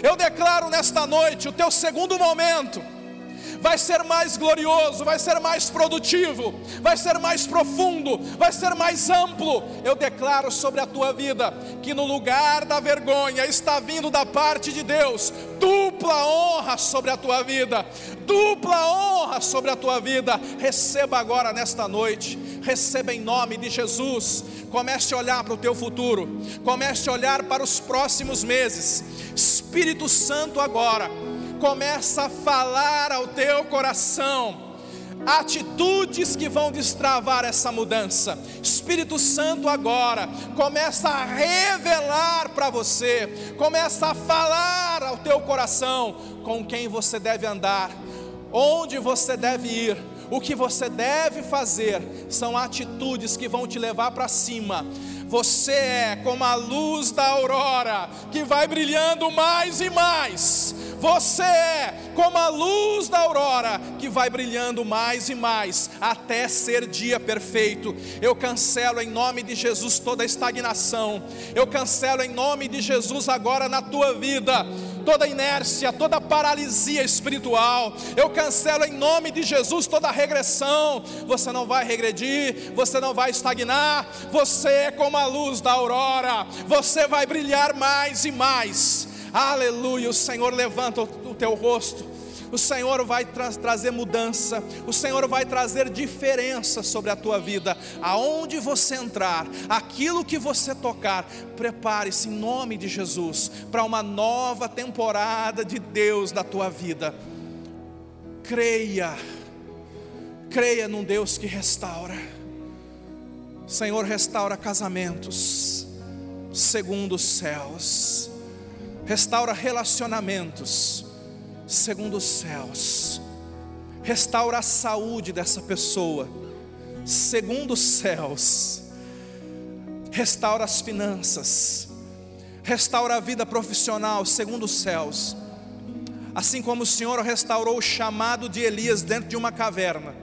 [SPEAKER 1] Eu declaro nesta noite: o teu segundo momento vai ser mais glorioso, vai ser mais produtivo, vai ser mais profundo, vai ser mais amplo. Eu declaro sobre a tua vida que no lugar da vergonha está vindo da parte de Deus dupla honra sobre a tua vida, dupla honra sobre a tua vida. Receba agora nesta noite, receba em nome de Jesus. Comece a olhar para o teu futuro, comece a olhar para os próximos meses. Espírito Santo agora começa a falar ao teu coração atitudes que vão destravar essa mudança. Espírito Santo agora começa a revelar para você, começa a falar ao teu coração com quem você deve andar, onde você deve ir. O que você deve fazer são atitudes que vão te levar para cima. Você é como a luz da aurora que vai brilhando mais e mais você é como a luz da aurora que vai brilhando mais e mais até ser dia perfeito. Eu cancelo em nome de Jesus toda estagnação. Eu cancelo em nome de Jesus agora na tua vida toda inércia, toda paralisia espiritual. Eu cancelo em nome de Jesus toda regressão. Você não vai regredir, você não vai estagnar. Você é como a luz da aurora. Você vai brilhar mais e mais Aleluia. O Senhor levanta o teu rosto. O Senhor vai tra trazer mudança, o Senhor vai trazer diferença sobre a tua vida. Aonde você entrar, aquilo que você tocar, prepare-se em nome de Jesus para uma nova temporada de Deus na tua vida. Creia, creia num Deus que restaura. Senhor, restaura casamentos segundo os céus restaura relacionamentos segundo os céus, restaura a saúde dessa pessoa segundo os céus, restaura as finanças, restaura a vida profissional segundo os céus, assim como o Senhor restaurou o chamado de Elias dentro de uma caverna.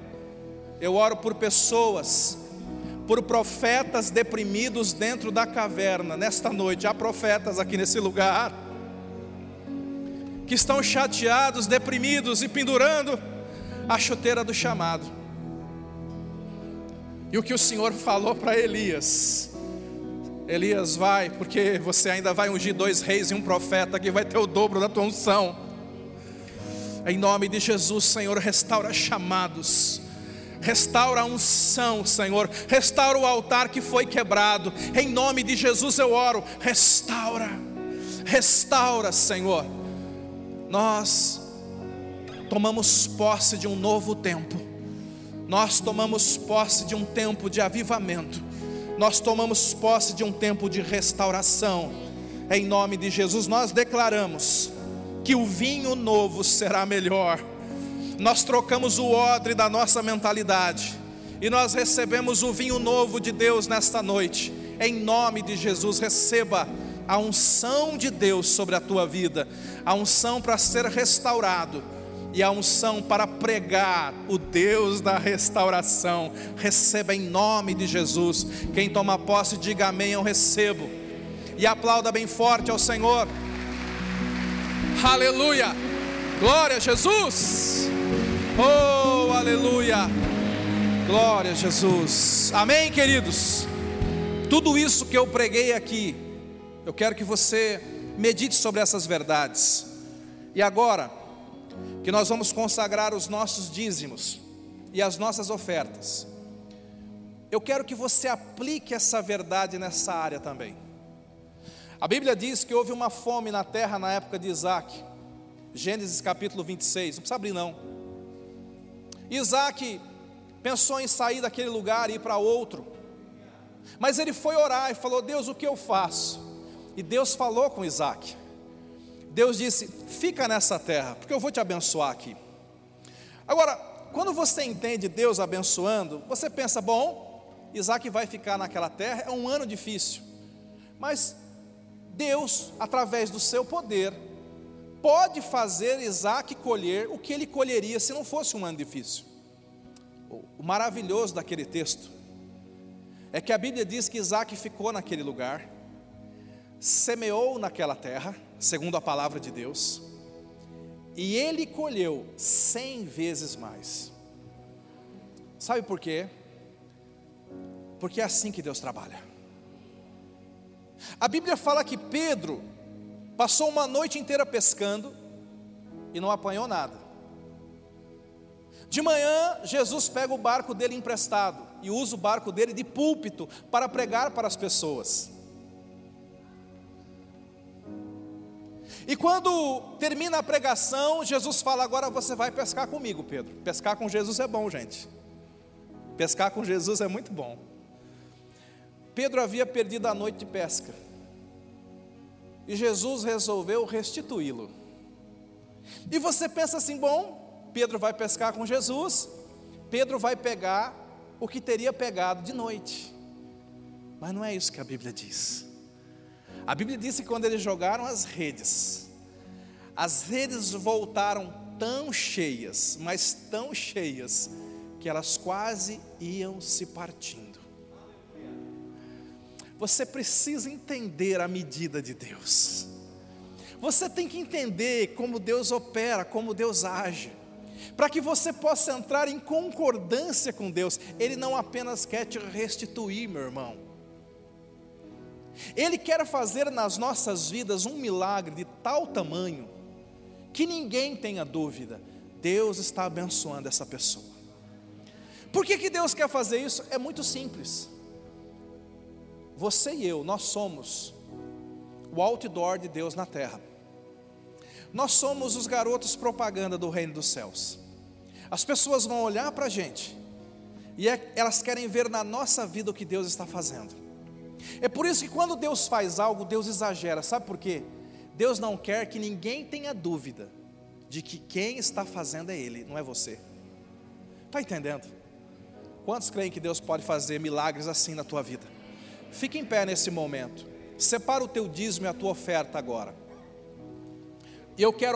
[SPEAKER 1] Eu oro por pessoas por profetas deprimidos dentro da caverna. Nesta noite, há profetas aqui nesse lugar que estão chateados, deprimidos e pendurando a chuteira do chamado. E o que o Senhor falou para Elias: Elias, vai, porque você ainda vai ungir dois reis e um profeta que vai ter o dobro da tua unção. Em nome de Jesus, Senhor, restaura chamados. Restaura a unção, Senhor. Restaura o altar que foi quebrado. Em nome de Jesus eu oro. Restaura. Restaura, Senhor nós tomamos posse de um novo tempo, nós tomamos posse de um tempo de avivamento, nós tomamos posse de um tempo de restauração, em nome de Jesus, nós declaramos que o vinho novo será melhor, nós trocamos o odre da nossa mentalidade, e nós recebemos o vinho novo de Deus nesta noite, em nome de Jesus, receba a unção de Deus sobre a tua vida, a unção para ser restaurado e a unção para pregar o Deus da restauração. Receba em nome de Jesus. Quem toma posse, diga amém, eu recebo. E aplauda bem forte ao Senhor. Aleluia. Glória a Jesus. Oh, aleluia. Glória a Jesus. Amém, queridos. Tudo isso que eu preguei aqui eu quero que você medite sobre essas verdades. E agora, que nós vamos consagrar os nossos dízimos e as nossas ofertas, eu quero que você aplique essa verdade nessa área também. A Bíblia diz que houve uma fome na terra na época de Isaac, Gênesis capítulo 26, não precisa abrir não. Isaac pensou em sair daquele lugar e ir para outro, mas ele foi orar e falou: Deus, o que eu faço? E Deus falou com Isaac. Deus disse: fica nessa terra, porque eu vou te abençoar aqui. Agora, quando você entende Deus abençoando, você pensa, bom, Isaac vai ficar naquela terra, é um ano difícil, mas Deus, através do seu poder, pode fazer Isaac colher o que ele colheria se não fosse um ano difícil. O maravilhoso daquele texto é que a Bíblia diz que Isaac ficou naquele lugar, semeou naquela terra, segundo a palavra de Deus, e ele colheu cem vezes mais. Sabe por quê? Porque é assim que Deus trabalha. A Bíblia fala que Pedro passou uma noite inteira pescando e não apanhou nada. De manhã, Jesus pega o barco dele emprestado e usa o barco dele de púlpito para pregar para as pessoas. E quando termina a pregação, Jesus fala: Agora você vai pescar comigo, Pedro. Pescar com Jesus é bom, gente. Pescar com Jesus é muito bom. Pedro havia perdido a noite de pesca. E Jesus resolveu restituí-lo. E você pensa assim: bom, Pedro vai pescar com Jesus, Pedro vai pegar o que teria pegado de noite. Mas não é isso que a Bíblia diz. A Bíblia diz que quando eles jogaram as redes, as redes voltaram tão cheias, mas tão cheias, que elas quase iam se partindo. Você precisa entender a medida de Deus. Você tem que entender como Deus opera, como Deus age, para que você possa entrar em concordância com Deus. Ele não apenas quer te restituir, meu irmão. Ele quer fazer nas nossas vidas um milagre de tal tamanho que ninguém tenha dúvida, Deus está abençoando essa pessoa. Por que, que Deus quer fazer isso? É muito simples. Você e eu, nós somos o outdoor de Deus na terra. Nós somos os garotos propaganda do reino dos céus. As pessoas vão olhar para a gente e é, elas querem ver na nossa vida o que Deus está fazendo. É por isso que quando Deus faz algo, Deus exagera. Sabe por quê? Deus não quer que ninguém tenha dúvida de que quem está fazendo é Ele, não é você. Está entendendo? Quantos creem que Deus pode fazer milagres assim na tua vida? Fique em pé nesse momento. Separa o teu dízimo e a tua oferta agora. E eu quero